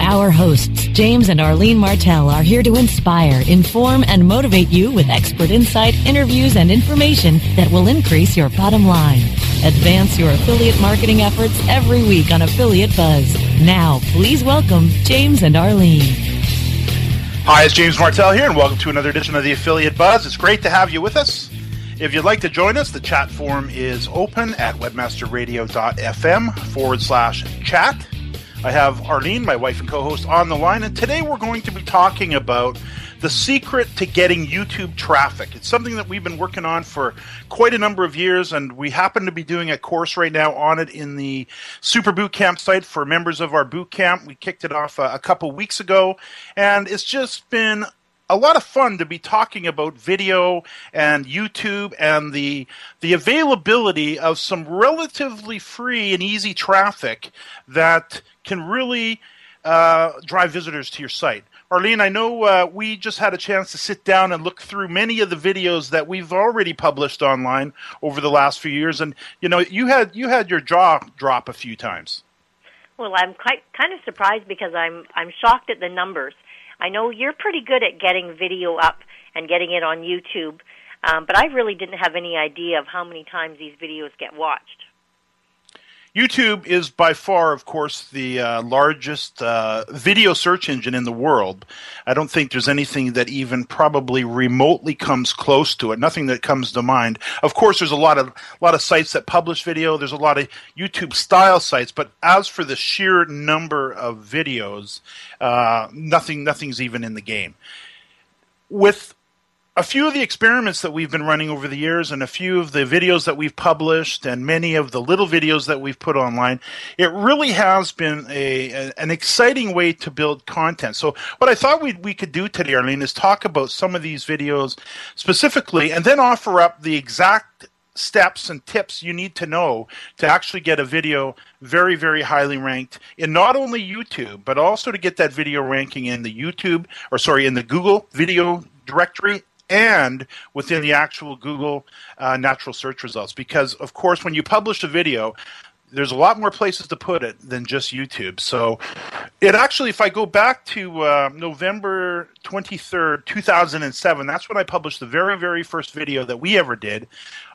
Our hosts, James and Arlene Martell, are here to inspire, inform, and motivate you with expert insight, interviews, and information that will increase your bottom line. Advance your affiliate marketing efforts every week on Affiliate Buzz. Now, please welcome James and Arlene. Hi, it's James Martell here, and welcome to another edition of the Affiliate Buzz. It's great to have you with us. If you'd like to join us, the chat forum is open at webmasterradio.fm forward slash chat. I have Arlene, my wife and co host, on the line, and today we're going to be talking about the secret to getting YouTube traffic. It's something that we've been working on for quite a number of years, and we happen to be doing a course right now on it in the Super Boot Camp site for members of our boot camp. We kicked it off a, a couple weeks ago, and it's just been a lot of fun to be talking about video and YouTube and the the availability of some relatively free and easy traffic that can really uh, drive visitors to your site. Arlene, I know uh, we just had a chance to sit down and look through many of the videos that we've already published online over the last few years, and you know you had you had your jaw drop a few times. Well, I'm quite kind of surprised because I'm I'm shocked at the numbers. I know you're pretty good at getting video up and getting it on YouTube, um, but I really didn't have any idea of how many times these videos get watched. YouTube is by far, of course, the uh, largest uh, video search engine in the world. I don't think there's anything that even probably remotely comes close to it. Nothing that comes to mind. Of course, there's a lot of a lot of sites that publish video. There's a lot of YouTube style sites, but as for the sheer number of videos, uh, nothing nothing's even in the game. With a few of the experiments that we've been running over the years and a few of the videos that we've published and many of the little videos that we've put online it really has been a, a an exciting way to build content. So what i thought we we could do today arlene is talk about some of these videos specifically and then offer up the exact steps and tips you need to know to actually get a video very very highly ranked in not only YouTube but also to get that video ranking in the YouTube or sorry in the Google video directory and within the actual Google uh, natural search results. Because, of course, when you publish a video, there's a lot more places to put it than just YouTube. So, it actually, if I go back to uh, November 23rd, 2007, that's when I published the very, very first video that we ever did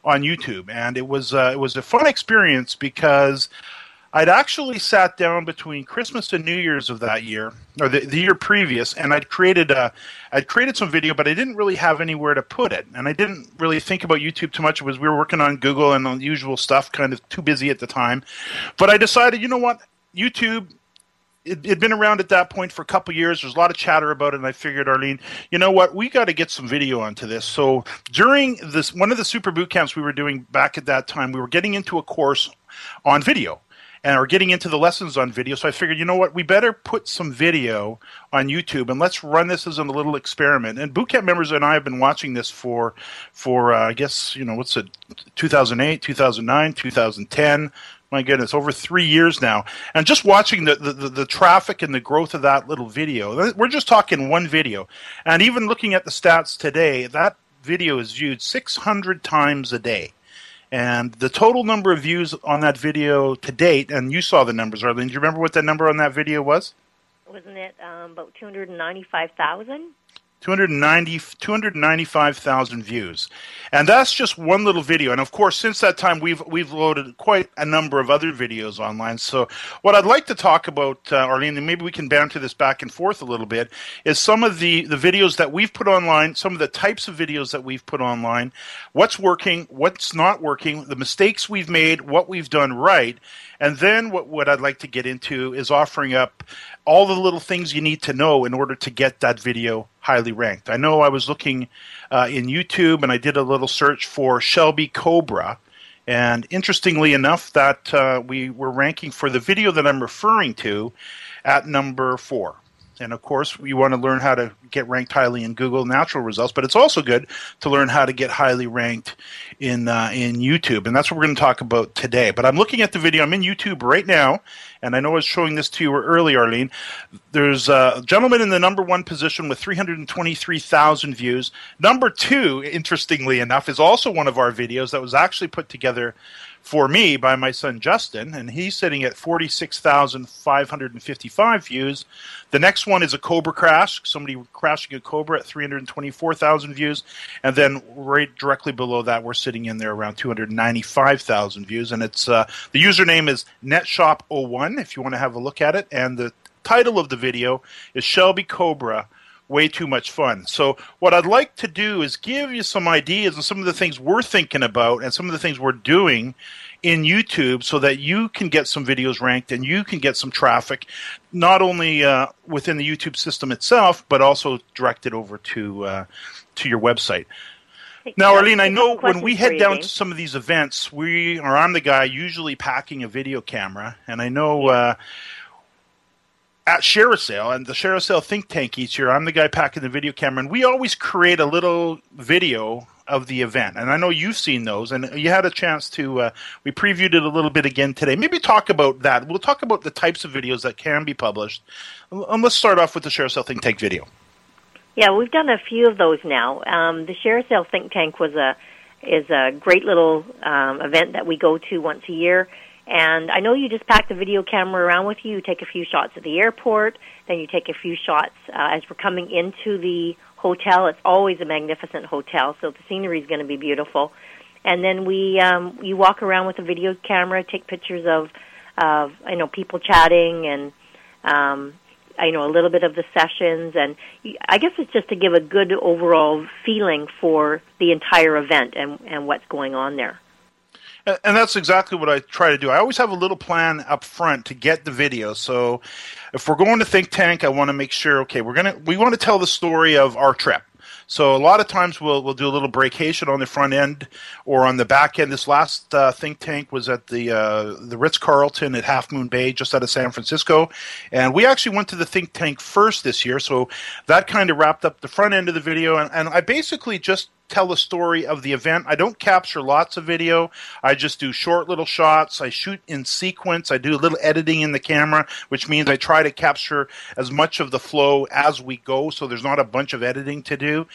on YouTube, and it was uh, it was a fun experience because I'd actually sat down between Christmas and New Year's of that year, or the, the year previous, and I'd created a, I'd created some video, but I didn't really have anywhere to put it, and I didn't really think about YouTube too much. It was we were working on Google and the usual stuff, kind of too busy at the time. But I decided, you know what, YouTube it had been around at that point for a couple years. There's a lot of chatter about it, and I figured, Arlene, you know what? We got to get some video onto this. So during this, one of the super boot camps we were doing back at that time, we were getting into a course on video and are getting into the lessons on video. So I figured, you know what, we better put some video on YouTube and let's run this as a little experiment. And bootcamp members and I have been watching this for, for uh, I guess you know what's it, 2008, 2009, 2010. My goodness, over three years now, and just watching the, the, the traffic and the growth of that little video. We're just talking one video, and even looking at the stats today, that video is viewed 600 times a day. And the total number of views on that video to date, and you saw the numbers, Arlene. Do you remember what that number on that video was? Wasn't it um, about 295,000? 290, 295,000 views. And that's just one little video. And of course, since that time, we've, we've loaded quite a number of other videos online. So, what I'd like to talk about, uh, Arlene, and maybe we can banter this back and forth a little bit, is some of the, the videos that we've put online, some of the types of videos that we've put online, what's working, what's not working, the mistakes we've made, what we've done right. And then what, what I'd like to get into is offering up all the little things you need to know in order to get that video highly ranked. I know I was looking uh, in YouTube and I did a little search for Shelby Cobra. And interestingly enough, that uh, we were ranking for the video that I'm referring to at number four. And of course, you want to learn how to get ranked highly in Google natural results, but it's also good to learn how to get highly ranked in uh, in YouTube, and that's what we're going to talk about today. But I'm looking at the video. I'm in YouTube right now, and I know I was showing this to you early, Arlene. There's a gentleman in the number one position with 323,000 views. Number two, interestingly enough, is also one of our videos that was actually put together for me by my son Justin, and he's sitting at 46,555 views. The next one is a Cobra crash, somebody crashing a Cobra at 324,000 views, and then right directly below that, we're sitting in there around 295,000 views, and it's uh, the username is NetShop01 if you want to have a look at it, and the title of the video is Shelby Cobra way too much fun. So, what I'd like to do is give you some ideas and some of the things we're thinking about and some of the things we're doing in YouTube so that you can get some videos ranked and you can get some traffic, not only uh, within the YouTube system itself, but also directed over to uh, to your website. Now, Arlene, I know when we head down to some of these events, we or I'm the guy usually packing a video camera, and I know. Uh, at ShareASale and the ShareASale think tank each year, I'm the guy packing the video camera, and we always create a little video of the event. And I know you've seen those, and you had a chance to. Uh, we previewed it a little bit again today. Maybe talk about that. We'll talk about the types of videos that can be published. And let's start off with the ShareASale think tank video. Yeah, we've done a few of those now. Um, the ShareASale think tank was a is a great little um, event that we go to once a year and I know you just pack the video camera around with you. You take a few shots at the airport, then you take a few shots uh, as we're coming into the hotel. It's always a magnificent hotel, so the scenery is going to be beautiful. And then we um, you walk around with a video camera, take pictures of of you know people chatting and um, you know a little bit of the sessions, and I guess it's just to give a good overall feeling for the entire event and and what's going on there. And that's exactly what I try to do. I always have a little plan up front to get the video. So if we're going to Think Tank, I want to make sure, okay, we're going to, we want to tell the story of our trip. So a lot of times we'll we'll do a little breakation on the front end or on the back end. This last uh, think tank was at the uh, the Ritz Carlton at Half Moon Bay, just out of San Francisco, and we actually went to the think tank first this year. So that kind of wrapped up the front end of the video, and, and I basically just tell the story of the event. I don't capture lots of video. I just do short little shots. I shoot in sequence. I do a little editing in the camera, which means I try to capture as much of the flow as we go so there's not a bunch of editing to do.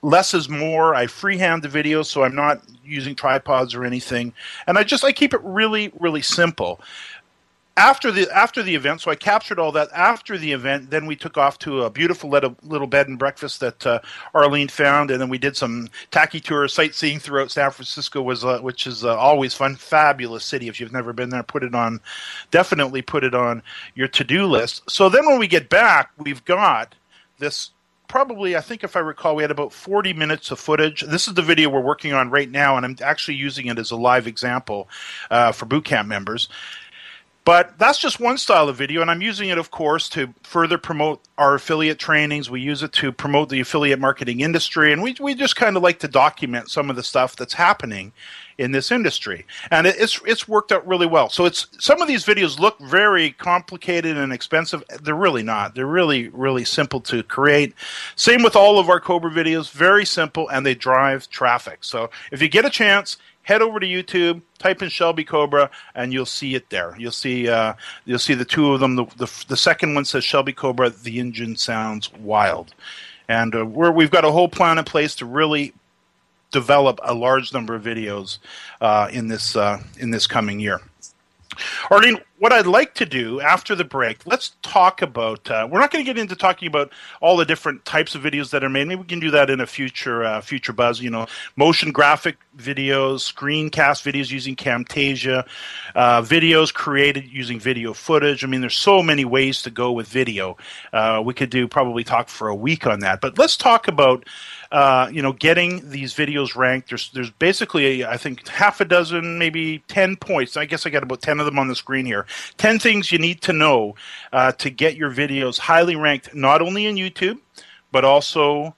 Less is more. I freehand the video so I'm not using tripods or anything. And I just I keep it really really simple after the after the event, so I captured all that after the event. Then we took off to a beautiful little, bed and breakfast that uh, Arlene found, and then we did some tacky tour sightseeing throughout San Francisco, was uh, which is uh, always fun. Fabulous city. If you've never been there, put it on. Definitely put it on your to do list. So then when we get back, we've got this probably i think if i recall we had about 40 minutes of footage this is the video we're working on right now and i'm actually using it as a live example uh, for bootcamp members But that's just one style of video, and I'm using it, of course, to further promote our affiliate trainings. We use it to promote the affiliate marketing industry, and we, we just kind of like to document some of the stuff that's happening in this industry, and it's it's worked out really well. So it's some of these videos look very complicated and expensive. They're really not. They're really really simple to create. Same with all of our Cobra videos, very simple, and they drive traffic. So if you get a chance, head over to YouTube, type in Shelby Cobra, and you'll see it there. You'll see uh, you'll see the two of them. The, the, the second one says Shelby Cobra. The engine sounds wild, and uh, we're, we've got a whole plan in place to really develop a large number of videos uh, in this uh, in this coming year. Arlene, what I'd like to do after the break, let's talk about. Uh, we're not going to get into talking about all the different types of videos that are made. Maybe we can do that in a future uh, future buzz. You know, motion graphic videos, screencast videos using Camtasia, uh, videos created using video footage. I mean, there's so many ways to go with video. Uh, we could do probably talk for a week on that. But let's talk about uh, you know, getting these videos ranked. There's there's basically I think half a dozen, maybe ten points. I guess I got about ten of them on the screen here. Ten things you need to know uh, to get your videos highly ranked, not only in YouTube, but also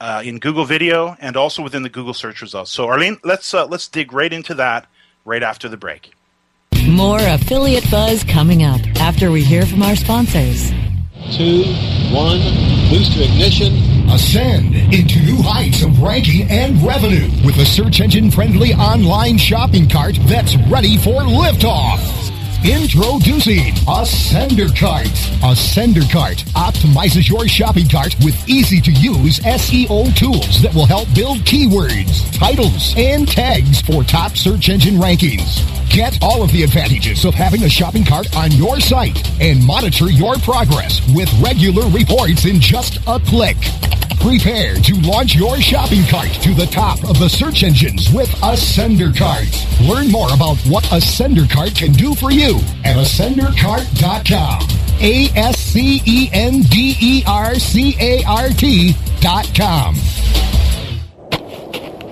uh, in Google Video and also within the Google search results. So Arlene, let's uh, let's dig right into that right after the break. More affiliate buzz coming up after we hear from our sponsors. Two, one, booster ignition Ascend into new heights of ranking and revenue with a search engine friendly online shopping cart that's ready for liftoff. Introducing Ascender Cart. Ascender Cart optimizes your shopping cart with easy to use SEO tools that will help build keywords, titles, and tags for top search engine rankings. Get all of the advantages of having a shopping cart on your site and monitor your progress with regular reports in just a click. Prepare to launch your shopping cart to the top of the search engines with Ascender Cart. Learn more about what Ascender Cart can do for you at ascendercart.com. A S C E N D E R C A R T dot com.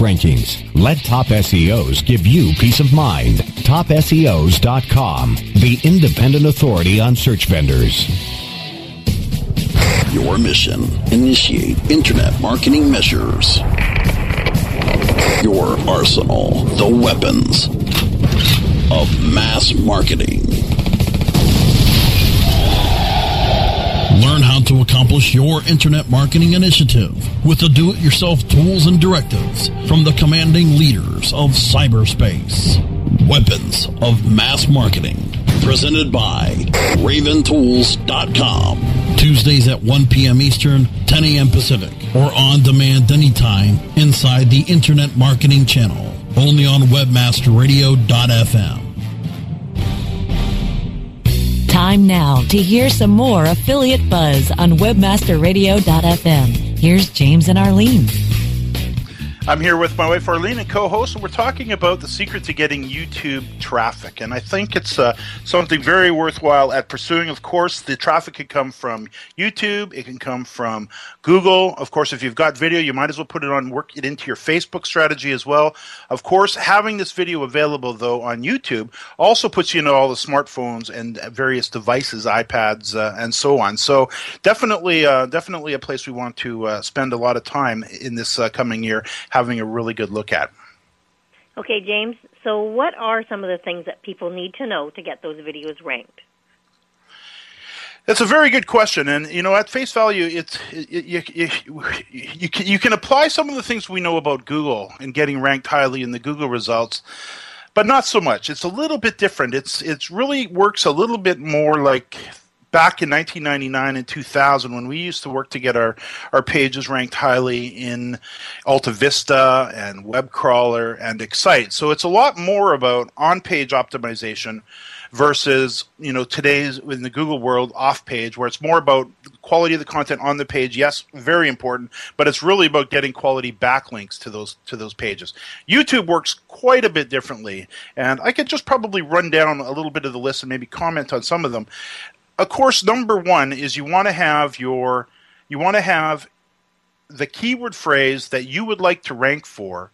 rankings. Let Top SEOs give you peace of mind. TopSEOs.com, the independent authority on search vendors. Your mission initiate internet marketing measures. Your arsenal, the weapons of mass marketing. Learn to accomplish your internet marketing initiative with the do-it-yourself tools and directives from the commanding leaders of cyberspace. Weapons of Mass Marketing. Presented by RavenTools.com. Tuesdays at 1 p.m. Eastern, 10 a.m. Pacific, or on demand anytime inside the Internet Marketing Channel. Only on WebmasterRadio.fm. Time now to hear some more affiliate buzz on webmasterradio.fm. Here's James and Arlene. I'm here with my wife Arlene and co-host, and we're talking about the secret to getting YouTube traffic. And I think it's uh, something very worthwhile at pursuing. Of course, the traffic can come from YouTube, it can come from Google. Of course, if you've got video, you might as well put it on, work it into your Facebook strategy as well. Of course, having this video available though on YouTube also puts you into all the smartphones and various devices, iPads, uh, and so on. So definitely, uh, definitely a place we want to uh, spend a lot of time in this uh, coming year having a really good look at. Okay, James. So, what are some of the things that people need to know to get those videos ranked? That's a very good question, and you know, at face value, it's you, you, you, can, you can apply some of the things we know about Google and getting ranked highly in the Google results, but not so much. It's a little bit different. It's it's really works a little bit more like back in 1999 and 2000 when we used to work to get our, our pages ranked highly in Alta Vista and WebCrawler and Excite. So it's a lot more about on page optimization versus you know today's in the Google world off page where it's more about quality of the content on the page. Yes, very important, but it's really about getting quality backlinks to those to those pages. YouTube works quite a bit differently, and I could just probably run down a little bit of the list and maybe comment on some of them. Of course, number one is you want to have your you want to have the keyword phrase that you would like to rank for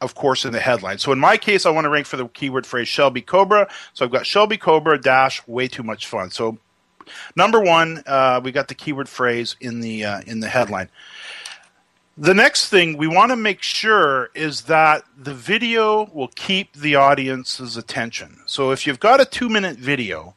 of course, in the headline. So in my case, I want to rank for the keyword phrase Shelby Cobra. So I've got Shelby Cobra dash way too much fun. So number one, uh, we got the keyword phrase in the uh, in the headline. The next thing we want to make sure is that the video will keep the audience's attention. So if you've got a two minute video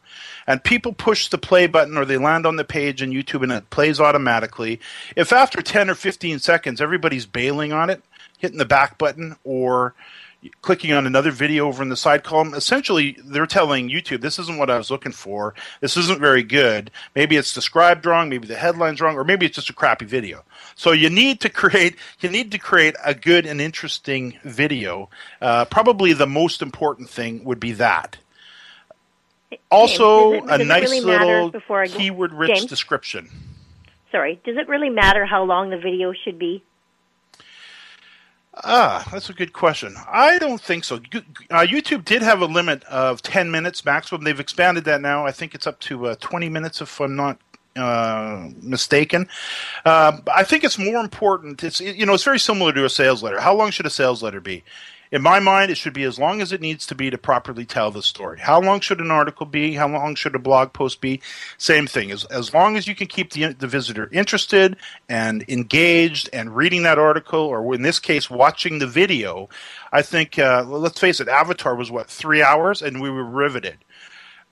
and people push the play button or they land on the page in YouTube and it plays automatically, if after 10 or 15 seconds everybody's bailing on it, hitting the back button or clicking on another video over in the side column. Essentially, they're telling YouTube, this isn't what I was looking for. This isn't very good. Maybe it's described wrong. Maybe the headline's wrong, or maybe it's just a crappy video. So you need to create you need to create a good and interesting video. Uh, probably the most important thing would be that. Also, it, a nice really little keyword-rich James? description. Sorry, does it really matter how long the video should be? Ah, that's a good question. I don't think so. Uh, YouTube did have a limit of 10 minutes maximum. They've expanded that now. I think it's up to uh, 20 minutes if I'm not uh, mistaken. Uh, I think it's more important. It's you know it's very similar to a sales letter. How long should a sales letter be? In my mind, it should be as long as it needs to be to properly tell the story. How long should an article be? How long should a blog post be? Same thing. As, as long as you can keep the, the visitor interested and engaged and reading that article, or in this case, watching the video, I think, uh, let's face it, Avatar was what, three hours? And we were riveted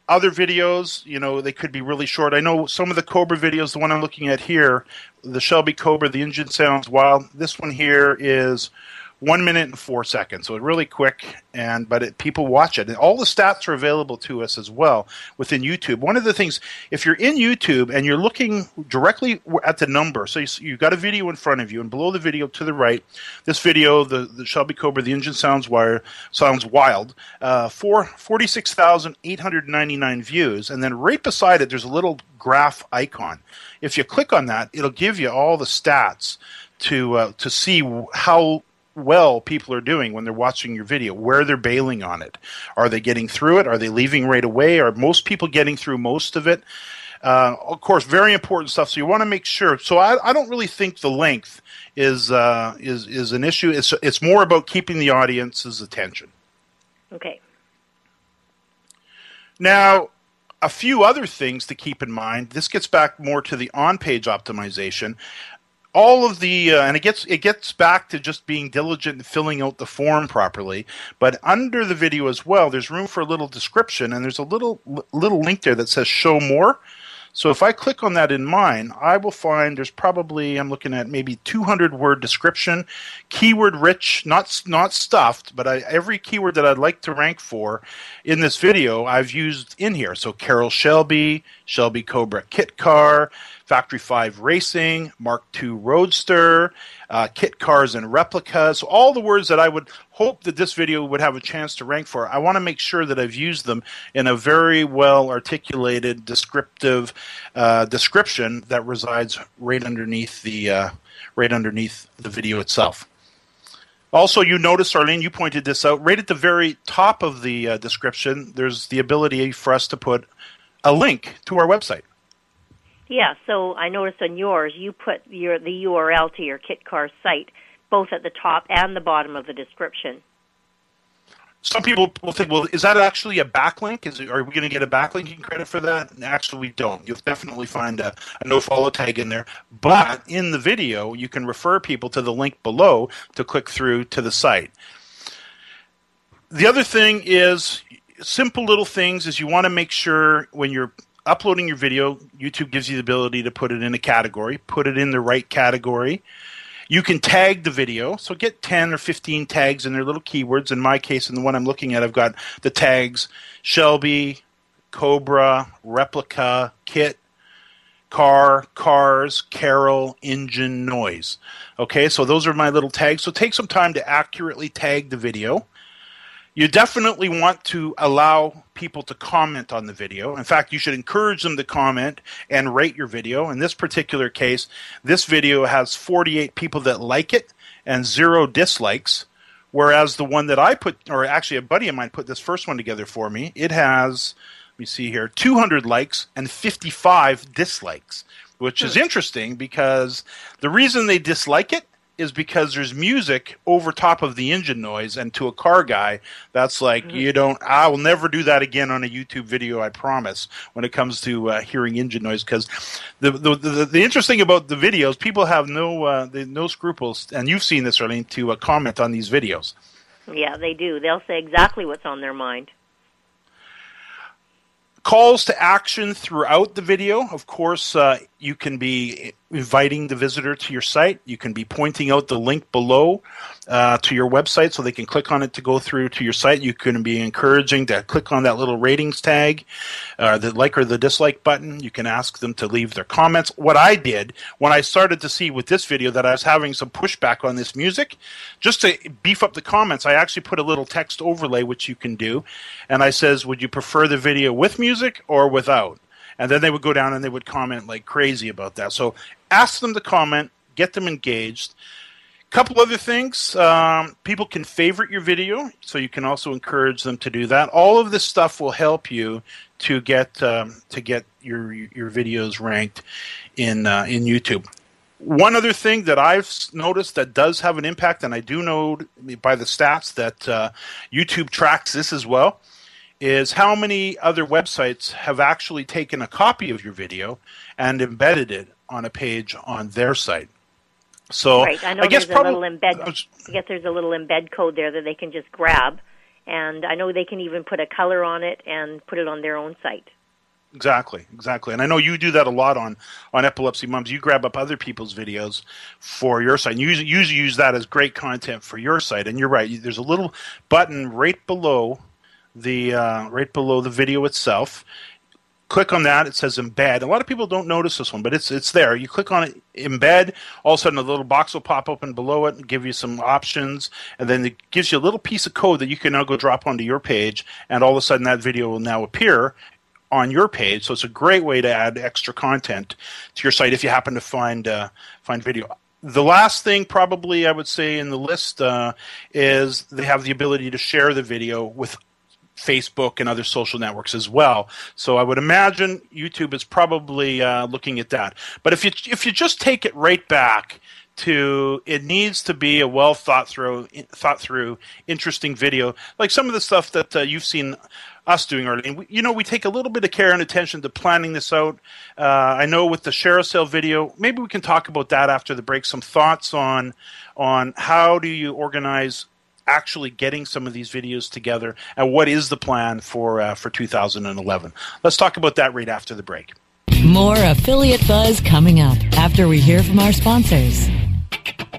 other videos, you know, they could be really short. I know some of the Cobra videos, the one I'm looking at here, the Shelby Cobra, the engine sounds wild. This one here is one minute and four seconds. So really quick, and but it, people watch it, and all the stats are available to us as well within YouTube. One of the things, if you're in YouTube and you're looking directly at the number, so you, you've got a video in front of you, and below the video to the right, this video, the, the Shelby Cobra, the engine sounds wire sounds wild, uh, for forty six thousand eight hundred ninety nine views, and then right beside it, there's a little graph icon. If you click on that, it'll give you all the stats to uh, to see how well people are doing when they're watching your video, where they're bailing on it. Are they getting through it? Are they leaving right away? Are most people getting through most of it? Uh, of course, very important stuff. So you want to make sure. So I, I don't really think the length is uh, is is an issue. It's it's more about keeping the audience's attention. Okay. Now, a few other things to keep in mind. This gets back more to the on-page optimization all of the uh, and it gets it gets back to just being diligent and filling out the form properly. But under the video as well there's room for a little description and there's a little little link there that says show more so if i click on that in mine i will find there's probably i'm looking at maybe 200 word description keyword rich not not stuffed but I, every keyword that i'd like to rank for in this video i've used in here. So Carroll shelby shelby cobra kit car Factory 5 Racing, Mark II Roadster, uh, kit cars and replicas, so all the words that I would hope that this video would have a chance to rank for. I want to make sure that I've used them in a very well articulated, descriptive uh, description that resides right underneath the uh, right underneath the video itself. Also, you notice, Arlene, you pointed this out. Right at the very top of the uh, description, there's the ability for us to put a link to our website. Yeah, so I noticed on yours you put your the URL to your KitCar site both at the top and the bottom of the description. Some people will think, well, is that actually a backlink? Is it, are we going to get a backlinking credit for that? And Actually, we don't. You'll definitely find a, a no follow tag in there. But in the video, you can refer people to the link below to click through to the site. The other thing is simple little things is you want to make sure when you're uploading your video, YouTube gives you the ability to put it in a category, put it in the right category. You can tag the video, so get 10 or 15 tags in their little keywords. In my case, in the one I'm looking at, I've got the tags Shelby, Cobra, Replica, Kit, Car, Cars, Carroll, Engine, Noise. Okay, so those are my little tags. So take some time to accurately tag the video. You definitely want to allow people to comment on the video. In fact, you should encourage them to comment and rate your video. In this particular case, this video has 48 people that like it and zero dislikes. Whereas the one that I put, or actually a buddy of mine put this first one together for me, it has, let me see here, 200 likes and 55 dislikes, which is hmm. interesting because the reason they dislike it is because there's music over top of the engine noise, and to a car guy, that's like mm-hmm. you don't. I will never do that again on a YouTube video. I promise. When it comes to uh, hearing engine noise, because the, the, the the interesting about the videos, people have no uh, no scruples, and you've seen this, Arlene, to uh, comment on these videos. Yeah, they do. They'll say exactly what's on their mind calls to action throughout the video. Of course, uh, you can be inviting the visitor to your site. You can be pointing out the link below uh, to your website so they can click on it to go through to your site. You can be encouraging to click on that little ratings tag, uh, the like or the dislike button. You can ask them to leave their comments. What I did when I started to see with this video that I was having some pushback on this music, just to beef up the comments, I actually put a little text overlay, which you can do, and I says, "Would you prefer the video with music or without?" And then they would go down and they would comment like crazy about that. So ask them to comment, get them engaged. Couple other things. Um, people can favorite your video, so you can also encourage them to do that. All of this stuff will help you to get um, to get your your videos ranked in uh, in YouTube. One other thing that I've noticed that does have an impact, and I do know by the stats that uh, YouTube tracks this as well is how many other websites have actually taken a copy of your video and embedded it on a page on their site. So right. I know I there's a little embed. Uh, I guess there's a little embed code there that they can just grab, and I know they can even put a color on it and put it on their own site. Exactly, exactly. And I know you do that a lot on on Epilepsy Mums. You grab up other people's videos for your site. And you usually use that as great content for your site. And you're right. There's a little button right below the uh, right below the video itself. Click on that. It says embed. A lot of people don't notice this one, but it's it's there. You click on it, embed. All of a sudden, a little box will pop open below it and give you some options, and then it gives you a little piece of code that you can now go drop onto your page, and all of a sudden that video will now appear on your page. So it's a great way to add extra content to your site if you happen to find uh, find video the last thing probably i would say in the list uh, is they have the ability to share the video with Facebook and other social networks as well. So I would imagine YouTube is probably uh, looking at that. But if you if you just take it right back to it needs to be a well thought through thought through interesting video like some of the stuff that uh, you've seen us doing early. you know, we take a little bit of care and attention to planning this out. Uh, I know with the share sale video, maybe we can talk about that after the break. Some thoughts on on how do you organize actually getting some of these videos together and what is the plan for uh, for 2011 let's talk about that right after the break. More affiliate buzz coming up after we hear from our sponsors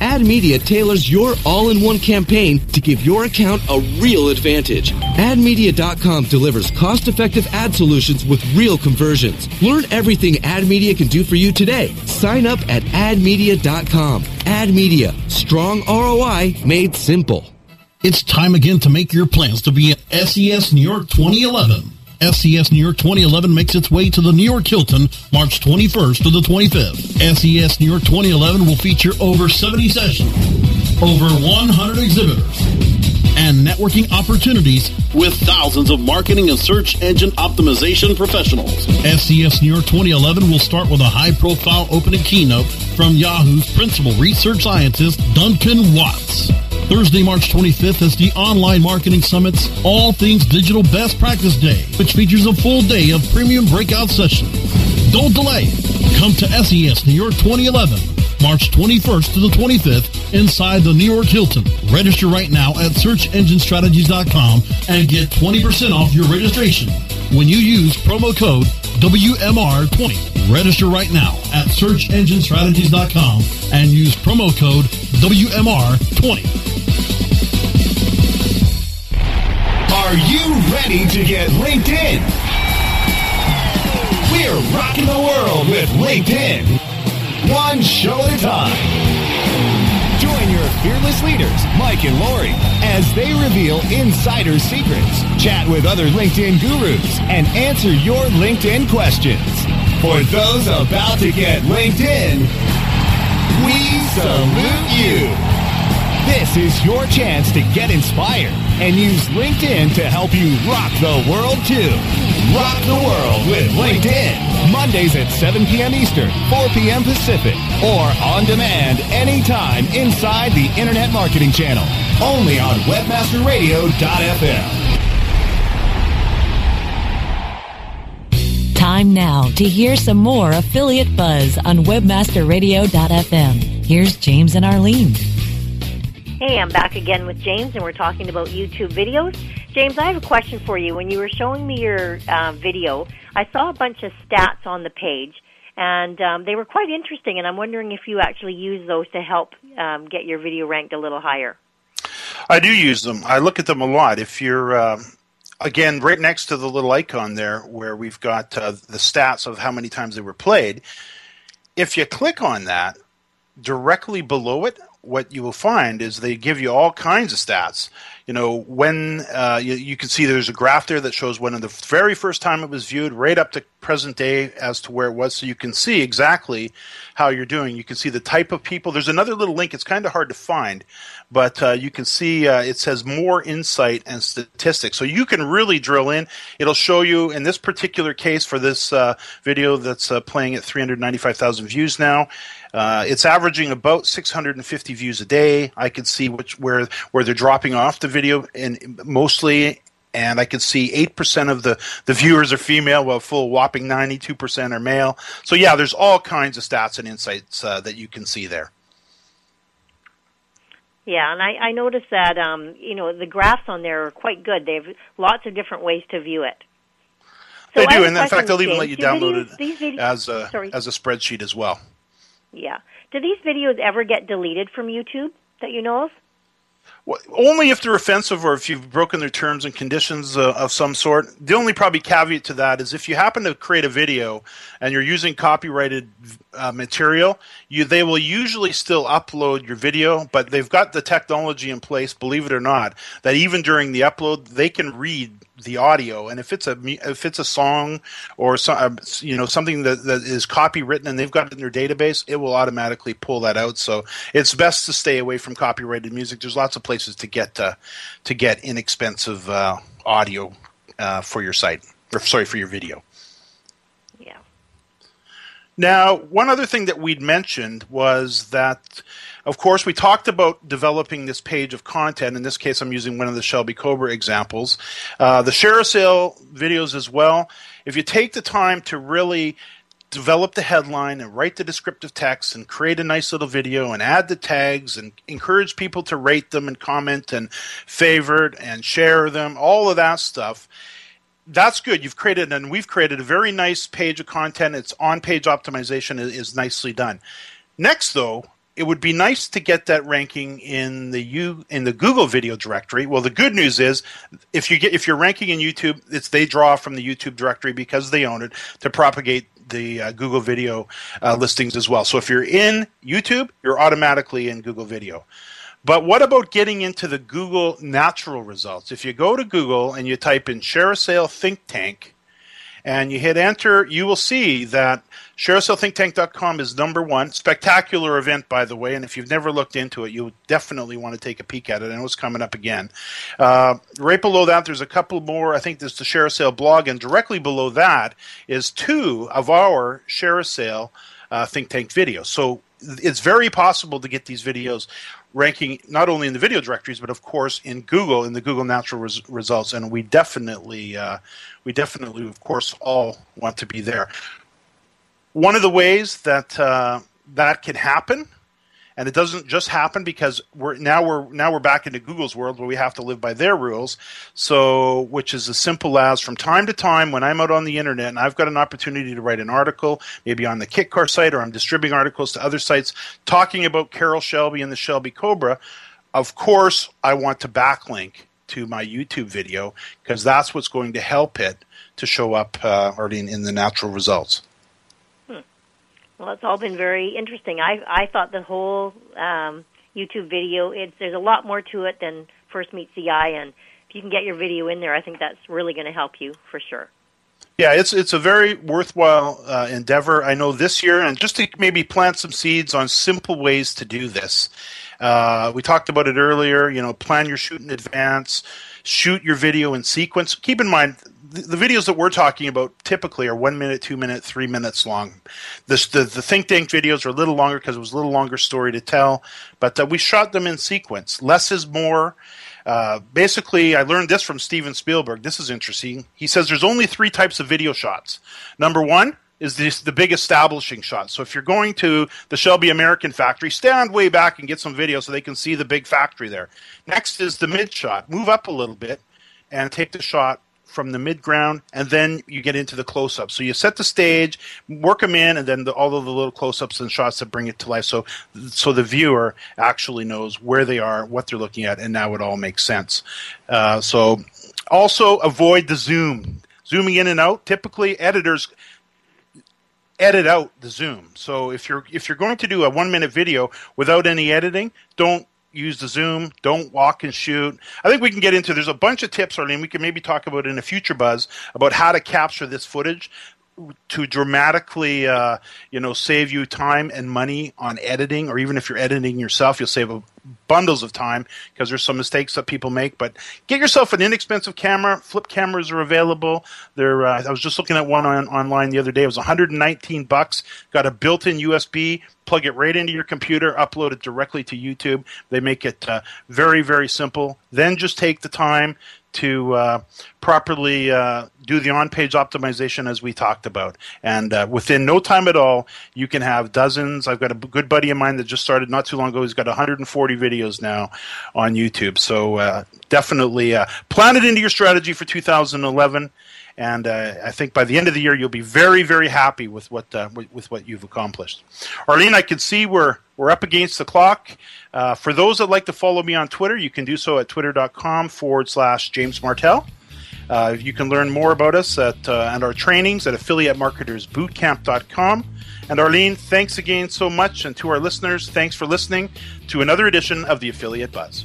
Ad Media tailors your all-in-one campaign to give your account a real advantage. AdMedia.com delivers cost-effective ad solutions with real conversions. Learn everything Ad Media can do for you today. Sign up at AdMedia.com. Ad Media, strong ROI made simple. It's time again to make your plans to be at SES New York 2011. SES New York 2011 makes its way to the New York Hilton March 21st to the 25th. SES New York 2011 will feature over 70 sessions, over 100 exhibitors, and networking opportunities with thousands of marketing and search engine optimization professionals. SES New York 2011 will start with a high-profile opening keynote from Yahoo's principal research scientist, Duncan Watts. Thursday, March 25th is the Online Marketing Summit's All Things Digital Best Practice Day, which features a full day of premium breakout sessions. Don't delay. Come to SES New York 2011, March 21st to the 25th inside the New York Hilton. Register right now at searchenginestrategies.com and get 20% off your registration when you use promo code WMR20. Register right now at searchenginestrategies.com and use promo code WMR20. Are you ready to get LinkedIn? We're rocking the world with LinkedIn. One show at a time. Fearless leaders, Mike and Lori, as they reveal insider secrets, chat with other LinkedIn gurus, and answer your LinkedIn questions. For those about to get LinkedIn, we salute you. This is your chance to get inspired and use LinkedIn to help you rock the world too. Rock the world with LinkedIn. Mondays at 7 p.m. Eastern, 4 p.m. Pacific, or on demand anytime inside the Internet Marketing Channel. Only on WebmasterRadio.fm. Time now to hear some more affiliate buzz on webmasterradio.fm. Here's James and Arlene. Hey, I'm back again with James, and we're talking about YouTube videos. James, I have a question for you. When you were showing me your uh, video, I saw a bunch of stats on the page, and um, they were quite interesting. And I'm wondering if you actually use those to help um, get your video ranked a little higher. I do use them. I look at them a lot. If you're uh, again right next to the little icon there, where we've got uh, the stats of how many times they were played, if you click on that, directly below it what you will find is they give you all kinds of stats. You know, when uh, you, you, can see there's a graph there that shows when the very first time it was viewed, right up to present day as to where it was, so you can see exactly how you're doing. You can see the type of people. There's another little link. It's kind of hard to find, but uh, you can see uh, it says more insight and statistics. So you can really drill in. It'll show you in this particular case for this uh, video that's uh, playing at 395,000 views now. Uh, it's averaging about 650 views a day. I can see which where where they're dropping off the video, and mostly and I can see 8% of the, the viewers are female, while full whopping 92% are male. So, yeah, there's all kinds of stats and insights uh, that you can see there. Yeah, and I, I noticed that, um, you know, the graphs on there are quite good. They have lots of different ways to view it. So they do, and in fact, they'll even let you download videos, it as a, as a spreadsheet as well. Yeah. Do these videos ever get deleted from YouTube that you know of? Well, only if they're offensive or if you've broken their terms and conditions uh, of some sort. The only probably caveat to that is if you happen to create a video and you're using copyrighted uh, material, you they will usually still upload your video, but they've got the technology in place, believe it or not, that even during the upload they can read the audio. And if it's a if it's a song or some, uh, you know something that, that is copywritten and they've got it in their database it will automatically pull that out. So it's best to stay away from copyrighted music. There's lots of places to get uh, to get inexpensive uh, audio uh, for your site or sorry for your video. Yeah now one other thing that we'd mentioned was that of course, we talked about developing this page of content. In this case, I'm using one of the Shelby Cobra examples. Uh, the ShareASale videos as well. If you take the time to really develop the headline and write the descriptive text and create a nice little video and add the tags and encourage people to rate them and comment and favorite and share them, all of that stuff. That's good. You've created, and we've created a very nice page of content. It's on page optimization is, nicely done. Next, though, it would be nice to get that ranking in the U in the Google video directory. Well, the good news is if you get if you're ranking in YouTube, it's they draw from the YouTube directory because they own it to propagate the uh, Google video uh, listings as well. So if you're in YouTube, you're automatically in Google Video. But what about getting into the Google natural results? If you go to Google and you type in ShareASale Think Tank and you hit enter, you will see that ShareASaleThinkTank.com is number one. Spectacular event, by the way, and if you've never looked into it, you definitely want to take a peek at it. I know it's coming up again. Uh, right below that, there's a couple more. I think there's the ShareASale blog, and directly below that is two of our ShareASale uh, Think Tank videos. So it's very possible to get these videos ranking not only in the video directories, but of course in Google in the Google natural res- results. And we definitely, uh, we definitely, of course, all want to be there one of the ways that uh, that can happen, and it doesn't just happen because we're now we're now we're back into Google's world where we have to live by their rules. So, which is as simple as from time to time when I'm out on the internet and I've got an opportunity to write an article, maybe on the Kitcar site or I'm distributing articles to other sites talking about Carroll Shelby and the Shelby Cobra. Of course, I want to backlink to my YouTube video because that's what's going to help it to show up uh, already in, in the natural results. Well, it's all been very interesting. I I thought the whole um, YouTube video it's there's a lot more to it than first meets the eye, and if you can get your video in there, I think that's really going to help you for sure. Yeah, it's it's a very worthwhile uh, endeavor. I know this year, and just to maybe plant some seeds on simple ways to do this. Uh, we talked about it earlier. You know, plan your shoot in advance, shoot your video in sequence. Keep in mind, the, videos that we're talking about typically are one minute, two minute, three minutes long. This, the the think tank videos are a little longer because it was a little longer story to tell, but uh, we shot them in sequence. Less is more. Uh, basically, I learned this from Steven Spielberg. This is interesting. He says there's only three types of video shots. Number one is this, the big establishing shot. So if you're going to the Shelby American factory, stand way back and get some video so they can see the big factory there. Next is the mid shot. Move up a little bit and take the shot from the mid ground, and then you get into the close up. So you set the stage, work them in, and then the, all of the little close ups and shots that bring it to life. So so the viewer actually knows where they are, what they're looking at, and now it all makes sense. Uh, so also avoid the zoom, zooming in and out. Typically, editors edit out the zoom. So if you're if you're going to do a one minute video without any editing, don't use the zoom. Don't walk and shoot. I think we can get into there's a bunch of tips arlene we can maybe talk about in a future buzz about how to capture this footage to dramatically uh, you know save you time and money on editing or even if you're editing yourself you'll save a, bundles of time because there's some mistakes that people make but get yourself an inexpensive camera. Flip cameras are available. They're uh, i was just looking at one on, online the other day. It was 119 bucks. Got a built-in usb plug it right into your computer. Upload it directly to youtube. They make it uh, very very simple. Then just take the time to uh, properly uh, do the on-page optimization as we talked about. And uh, within no time at all, you can have dozens. I've got a good buddy of mine that just started not too long ago. He's got 140 videos now on YouTube. So uh, definitely uh, plan it into your strategy for 2011 and uh, I think by the end of the year you'll be very, very happy with what uh, with, what you've accomplished. Arlene, I can see we're we're up against the clock. Uh, for those that like to follow me on Twitter, you can do so at twitter.com forward slash James Martell. Uh, you can learn more about us at and our trainings at affiliatemarketersbootcamp.com. And Arlene, thanks again so much, and to our listeners, thanks for listening to another edition of the Affiliate Buzz.